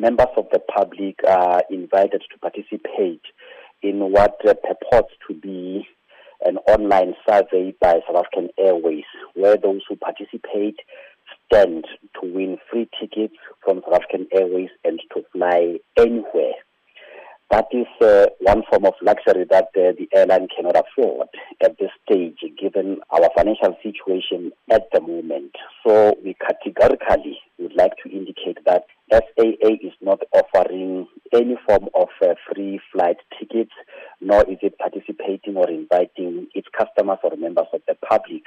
members of the public are invited to participate in what purports to be an online survey by South African Airways, where those who participate stand to win free tickets from South African Airways and to fly anywhere. That is uh, one form of luxury that uh, the airline cannot afford at this stage, given our financial situation at the moment. So we categorically would like to indicate that SAA is not offering any form of uh, free flight tickets, nor is it participating or inviting its customers or members of the public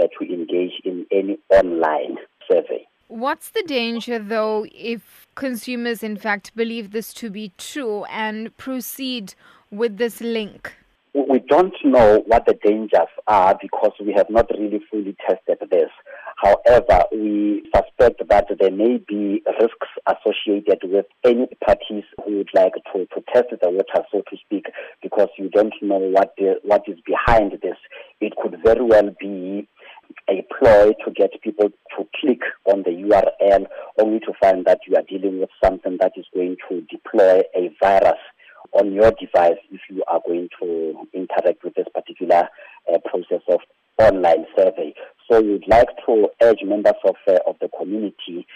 uh, to engage in any online survey. What's the danger, though, if consumers in fact believe this to be true and proceed with this link? We don't know what the dangers are because we have not really fully tested this. However, we suspect that there may be risks associated with any parties who would like to, to test the water, so to speak, because you don't know what the, what is behind this. It could very well be a ploy to get people to click on the URL only to find that you are dealing with something that is going to deploy a virus on your device if you are going to interact with this particular uh, process of online survey. So we'd like to urge members of, uh, of the community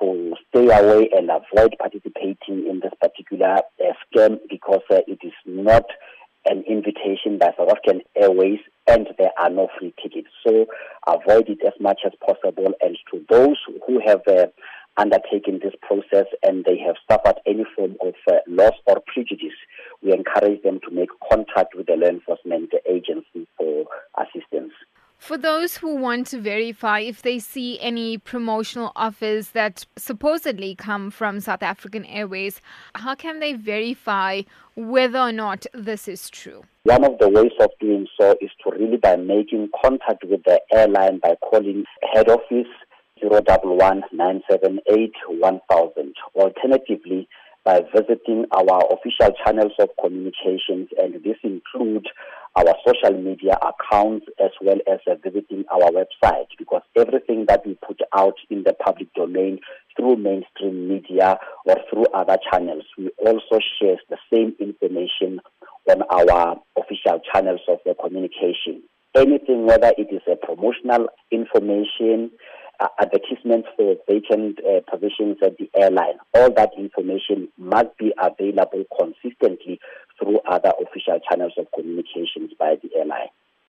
to stay away and avoid participating in this particular uh, scam because uh, it is not an invitation by South African Airways and there are no free tickets. So avoid it as much as possible. And to those who have uh, undertaken this process and they have suffered any form of uh, loss or prejudice, we encourage them to make contact with the law enforcement agency for. For those who want to verify if they see any promotional offers that supposedly come from South African Airways, how can they verify whether or not this is true? One of the ways of doing so is to really by making contact with the airline by calling head office 011 978 1000. Alternatively, by visiting our official channels of communications, and this our social media accounts as well as uh, visiting our website because everything that we put out in the public domain through mainstream media or through other channels, we also share the same information on our official channels of the communication. Anything, whether it is a promotional information, uh, advertisements for vacant uh, positions at the airline. All that information must be available consistently through other official channels of communications by the airline.